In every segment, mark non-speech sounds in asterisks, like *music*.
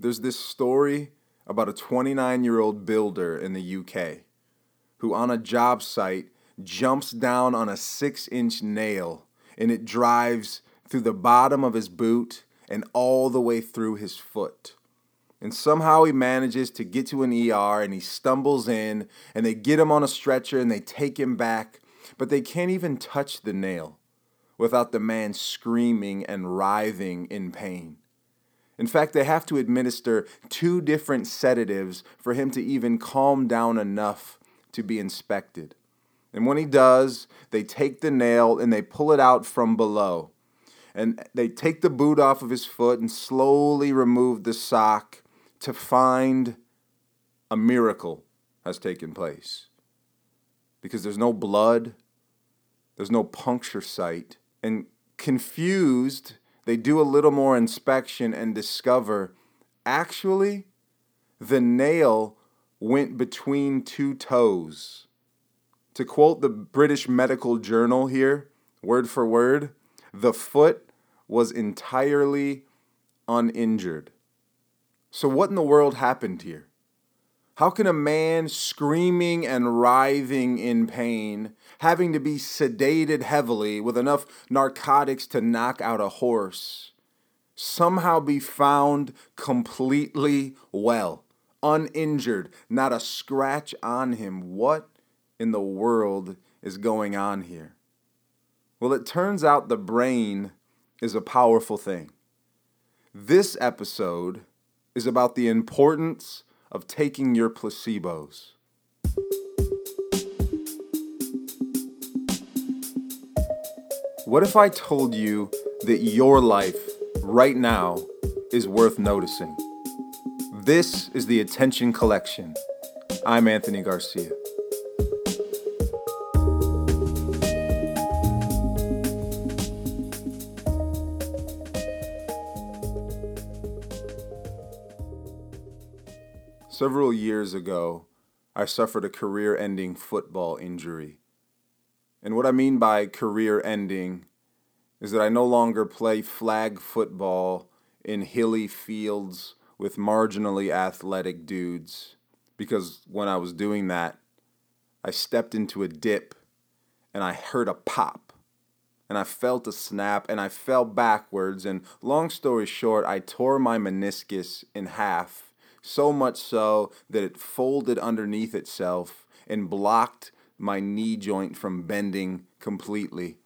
There's this story about a 29 year old builder in the UK who, on a job site, jumps down on a six inch nail and it drives through the bottom of his boot and all the way through his foot. And somehow he manages to get to an ER and he stumbles in and they get him on a stretcher and they take him back, but they can't even touch the nail without the man screaming and writhing in pain. In fact, they have to administer two different sedatives for him to even calm down enough to be inspected. And when he does, they take the nail and they pull it out from below. And they take the boot off of his foot and slowly remove the sock to find a miracle has taken place. Because there's no blood, there's no puncture site. And confused, they do a little more inspection and discover actually the nail went between two toes. To quote the British Medical Journal here, word for word, the foot was entirely uninjured. So, what in the world happened here? How can a man screaming and writhing in pain, having to be sedated heavily with enough narcotics to knock out a horse, somehow be found completely well, uninjured, not a scratch on him? What in the world is going on here? Well, it turns out the brain is a powerful thing. This episode is about the importance of taking your placebos. What if I told you that your life right now is worth noticing? This is the Attention Collection. I'm Anthony Garcia. Several years ago, I suffered a career ending football injury. And what I mean by career ending is that I no longer play flag football in hilly fields with marginally athletic dudes. Because when I was doing that, I stepped into a dip and I heard a pop and I felt a snap and I fell backwards. And long story short, I tore my meniscus in half so much so that it folded underneath itself and blocked my knee joint from bending completely.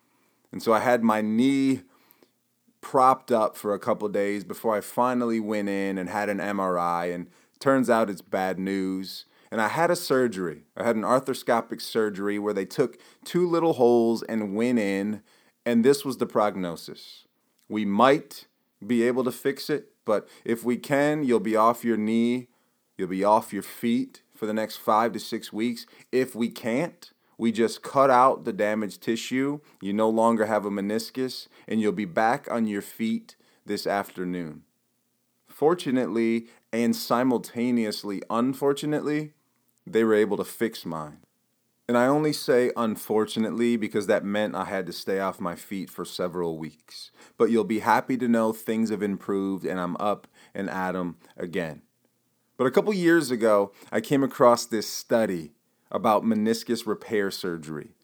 And so I had my knee propped up for a couple days before I finally went in and had an MRI. And turns out it's bad news. And I had a surgery. I had an arthroscopic surgery where they took two little holes and went in. And this was the prognosis. We might be able to fix it, but if we can, you'll be off your knee, you'll be off your feet for the next five to six weeks. If we can't, we just cut out the damaged tissue. You no longer have a meniscus, and you'll be back on your feet this afternoon. Fortunately, and simultaneously unfortunately, they were able to fix mine. And I only say unfortunately because that meant I had to stay off my feet for several weeks. But you'll be happy to know things have improved and I'm up and at 'em again. But a couple years ago, I came across this study about meniscus repair surgery.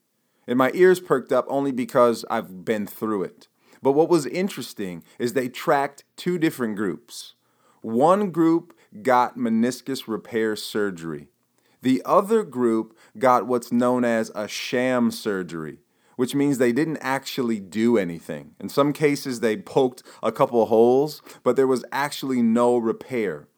And my ears perked up only because I've been through it. But what was interesting is they tracked two different groups. One group got meniscus repair surgery the other group got what's known as a sham surgery, which means they didn't actually do anything. In some cases, they poked a couple holes, but there was actually no repair.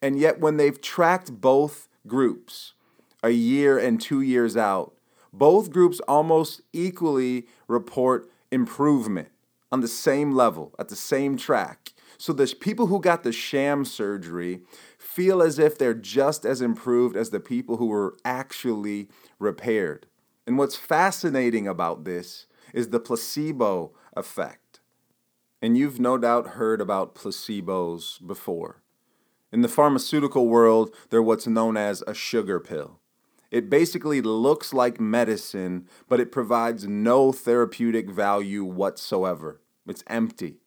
And yet, when they've tracked both groups a year and two years out, both groups almost equally report improvement on the same level, at the same track. So the people who got the sham surgery feel as if they're just as improved as the people who were actually repaired. And what's fascinating about this is the placebo effect. And you've no doubt heard about placebos before. In the pharmaceutical world, they're what's known as a sugar pill. It basically looks like medicine, but it provides no therapeutic value whatsoever. It's empty.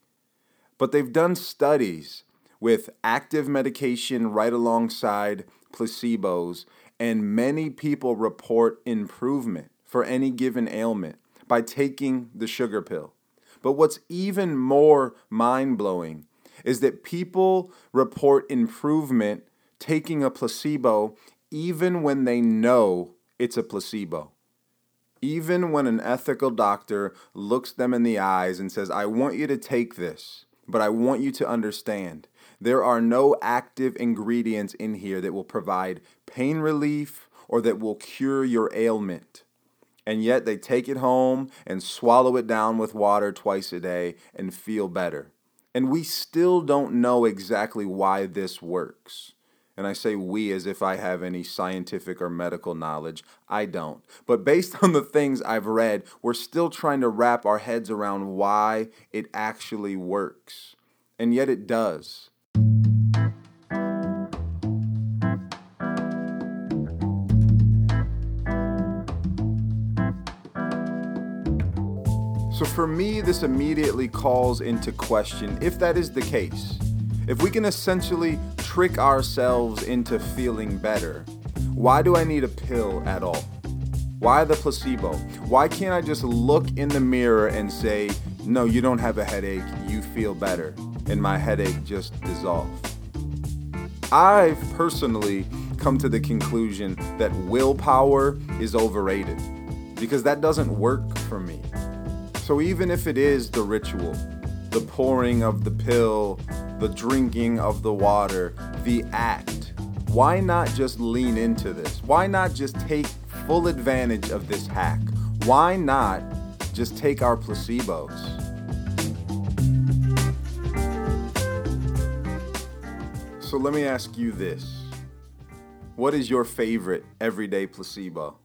But they've done studies with active medication right alongside placebos, and many people report improvement for any given ailment by taking the sugar pill. But what's even more mind blowing is that people report improvement taking a placebo even when they know it's a placebo. Even when an ethical doctor looks them in the eyes and says, I want you to take this, but I want you to understand there are no active ingredients in here that will provide pain relief or that will cure your ailment. And yet they take it home and swallow it down with water twice a day and feel better. And we still don't know exactly why this works. And I say we as if I have any scientific or medical knowledge. I don't. But based *laughs* on the things I've read, we're still trying to wrap our heads around why it actually works. And yet it does. So for me, this immediately calls into question if that is the case. If we can essentially trick ourselves into feeling better, why do I need a pill at all? Why the placebo? Why can't I just look in the mirror and say, no, you don't have a headache, you feel better, and my headache just dissolve? I've personally come to the conclusion that willpower is overrated because that doesn't work for me. So even if it is the ritual, the pouring of the pill, the drinking of the water, the act, why not just lean into this? Why not just take full advantage of this hack? Why not just take our placebos? So let me ask you this. What is your favorite everyday placebo?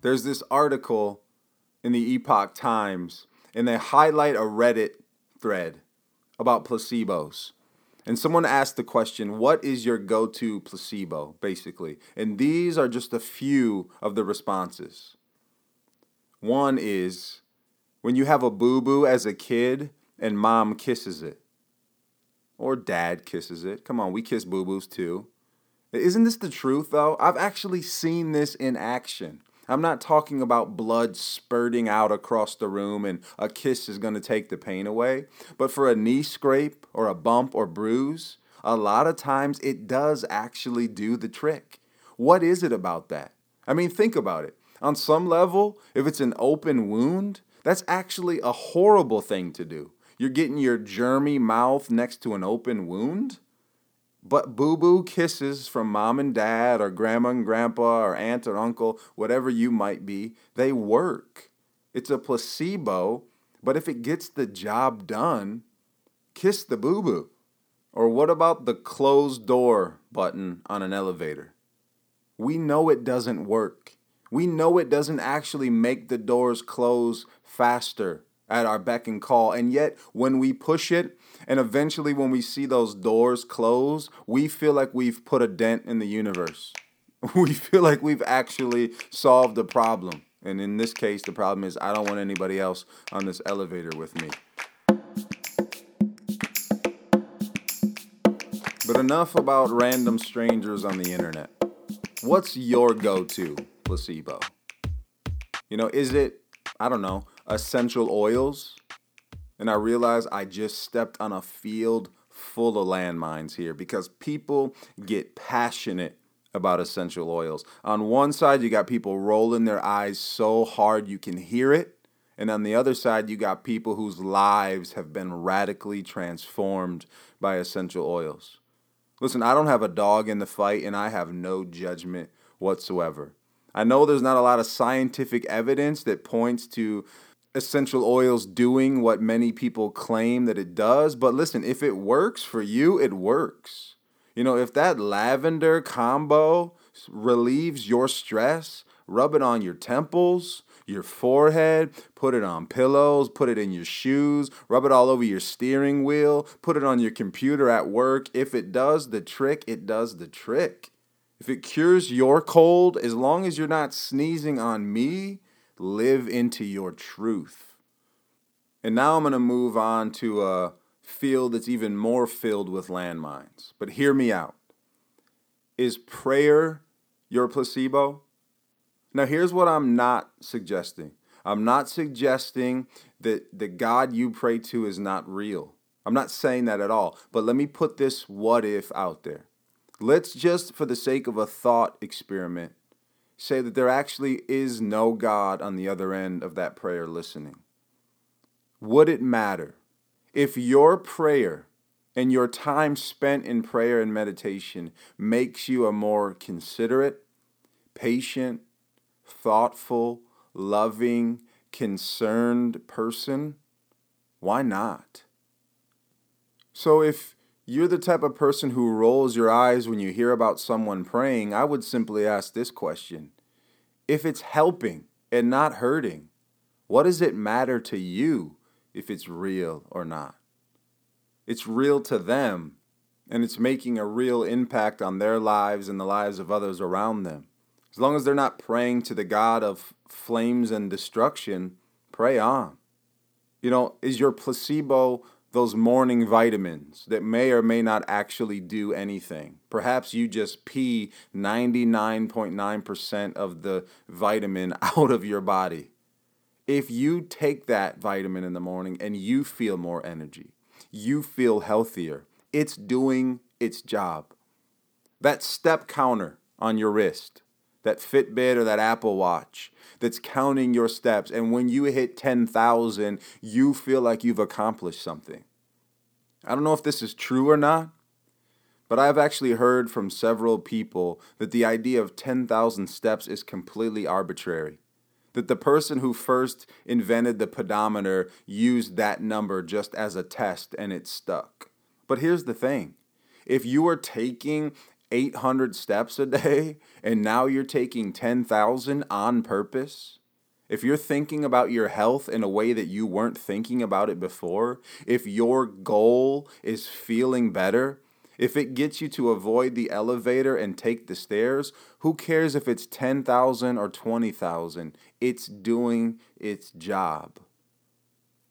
There's this article in the Epoch Times, and they highlight a Reddit thread about placebos. And someone asked the question, What is your go to placebo, basically? And these are just a few of the responses. One is when you have a boo boo as a kid and mom kisses it, or dad kisses it. Come on, we kiss boo boos too. Isn't this the truth, though? I've actually seen this in action. I'm not talking about blood spurting out across the room and a kiss is going to take the pain away. But for a knee scrape or a bump or bruise, a lot of times it does actually do the trick. What is it about that? I mean, think about it. On some level, if it's an open wound, that's actually a horrible thing to do. You're getting your germy mouth next to an open wound. But boo boo kisses from mom and dad, or grandma and grandpa, or aunt or uncle, whatever you might be, they work. It's a placebo, but if it gets the job done, kiss the boo boo. Or what about the closed door button on an elevator? We know it doesn't work. We know it doesn't actually make the doors close faster at our beck and call. And yet, when we push it, and eventually when we see those doors close, we feel like we've put a dent in the universe. *laughs* We feel like we've actually solved the problem. And in this case, the problem is I don't want anybody else on this elevator with me. But enough about random strangers on the internet. What's your go to placebo? You know, is it, I don't know, essential oils. And I realized I just stepped on a field full of landmines here because people get passionate about essential oils. On one side, you got people rolling their eyes so hard you can hear it. And on the other side, you got people whose lives have been radically transformed by essential oils. Listen, I don't have a dog in the fight and I have no judgment whatsoever. I know there's not a lot of scientific evidence that points to essential oils doing what many people claim that it does. But listen, if it works for you, it works. You know, if that lavender combo relieves your stress, rub it on your temples, your forehead, put it on pillows, put it in your shoes, rub it all over your steering wheel, put it on your computer at work. If it does the trick, it does the trick. If it cures your cold, as long as you're not sneezing on me, live into your truth. And now I'm going to move on to a field that's even more filled with landmines. But hear me out. Is prayer your placebo? Now, here's what I'm not suggesting I'm not suggesting that the God you pray to is not real. I'm not saying that at all. But let me put this what if out there. Let's just, for the sake of a thought experiment, say that there actually is no God on the other end of that prayer listening. Would it matter if your prayer and your time spent in prayer and meditation makes you a more considerate, patient, thoughtful, loving, concerned person? Why not? So if you're the type of person who rolls your eyes when you hear about someone praying, I would simply ask this question. If it's helping and not hurting, what does it matter to you if it's real or not? It's real to them, and it's making a real impact on their lives and the lives of others around them. As long as they're not praying to the God of flames and destruction, pray on. You know, is your placebo those morning vitamins that may or may not actually do anything. Perhaps you just pee 99.9% of the vitamin *laughs* out of your body. If you take that vitamin in the morning and you feel more energy, you feel healthier, it's doing its job. That step counter on your wrist, that Fitbit or that Apple Watch that's counting your steps. And when you hit 10,000, you feel like you've accomplished something. I don't know if this is true or not, but I've actually heard from several people that the idea of 10,000 steps is completely arbitrary. That the person who first invented the pedometer used that number just as a test and it stuck. But here's the thing if you are taking 800 steps a day and now you're taking 10,000 on purpose, if you're thinking about your health in a way that you weren't thinking about it before, if your goal is feeling better, if it gets you to avoid the elevator and take the stairs, who cares if it's 10,000 or 20,000? It's doing its job.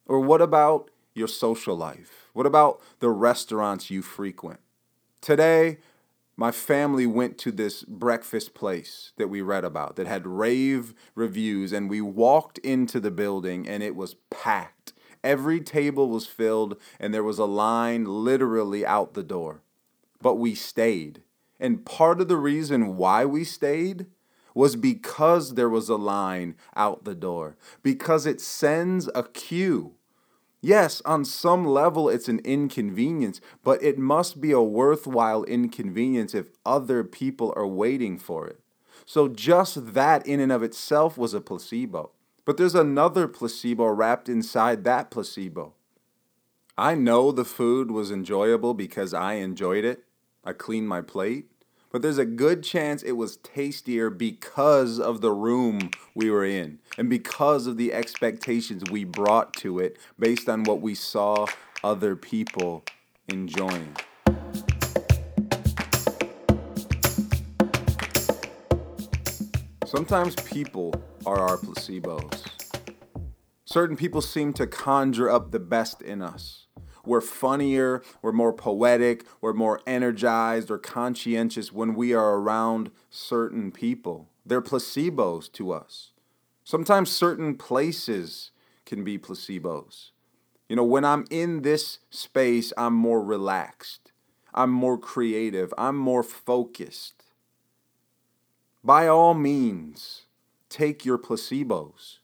Or what about your social life? What about the restaurants you frequent? Today, my family went to this breakfast place that we read about that had rave reviews, and we walked into the building and it was packed. Every table was filled, and there was a line literally out the door. But we stayed. And part of the reason why we stayed was because there was a line out the door, because it sends a cue Yes, on some level it's an inconvenience, but it must be a worthwhile inconvenience if other people are waiting for it. So just that in and of itself was a placebo. But there's another placebo wrapped inside that placebo. I know the food was enjoyable because I enjoyed it. I cleaned my plate but there's a good chance it was tastier because of the room we were in and because of the expectations we brought to it based on what we saw other people enjoying. Sometimes people are our placebos. Certain people seem to conjure up the best in us. We're funnier, we're more poetic, we're more energized or conscientious when we are around certain people. They're placebos to us. Sometimes certain places can be placebos. You know, when I'm in this space, I'm more relaxed, I'm more creative, I'm more focused. By all means, take your placebos.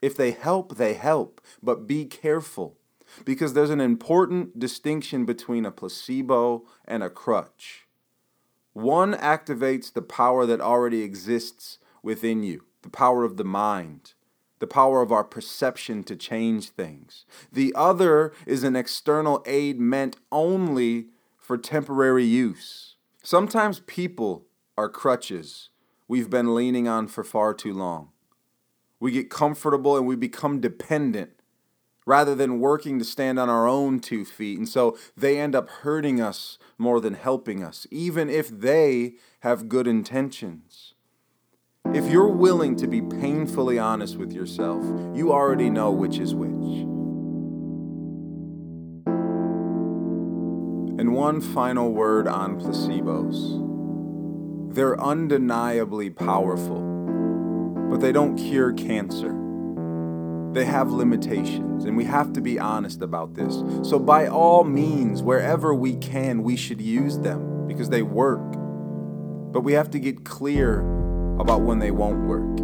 If they help, they help, but be careful because there's an important distinction between a placebo and a crutch. One activates the power that already exists within you, the power of the mind, the power of our perception to change things. The other is an external aid meant only for temporary use. Sometimes people are crutches we've been leaning on for far too long. We get comfortable and we become dependent rather than working to stand on our own two feet. And so they end up hurting us more than helping us, even if they have good intentions. If you're willing to be painfully honest with yourself, you already know which is which. And one final word on placebos. They're undeniably powerful, but they don't cure cancer. They have limitations, and we have to be honest about this. So, by all means, wherever we can, we should use them because they work. But we have to get clear about when they won't work.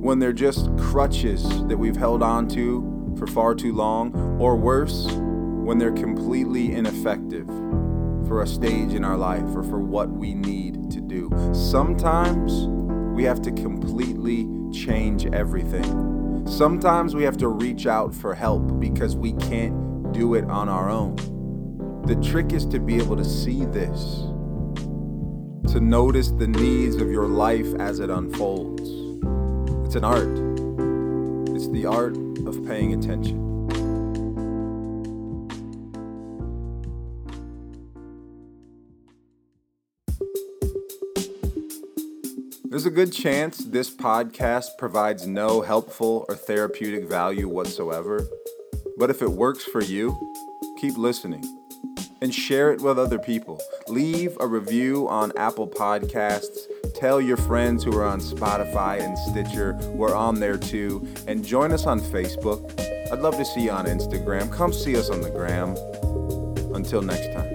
When they're just crutches that we've held on to for far too long, or worse, when they're completely ineffective for a stage in our life or for what we need to do. Sometimes we have to completely change everything. Sometimes we have to reach out for help because we can't do it on our own. The trick is to be able to see this, to notice the needs of your life as it unfolds. It's an art, it's the art of paying attention. There's a good chance this podcast provides no helpful or therapeutic value whatsoever. But if it works for you, keep listening and share it with other people. Leave a review on Apple Podcasts. Tell your friends who are on Spotify and Stitcher. We're on there too. And join us on Facebook. I'd love to see you on Instagram. Come see us on the gram. Until next time.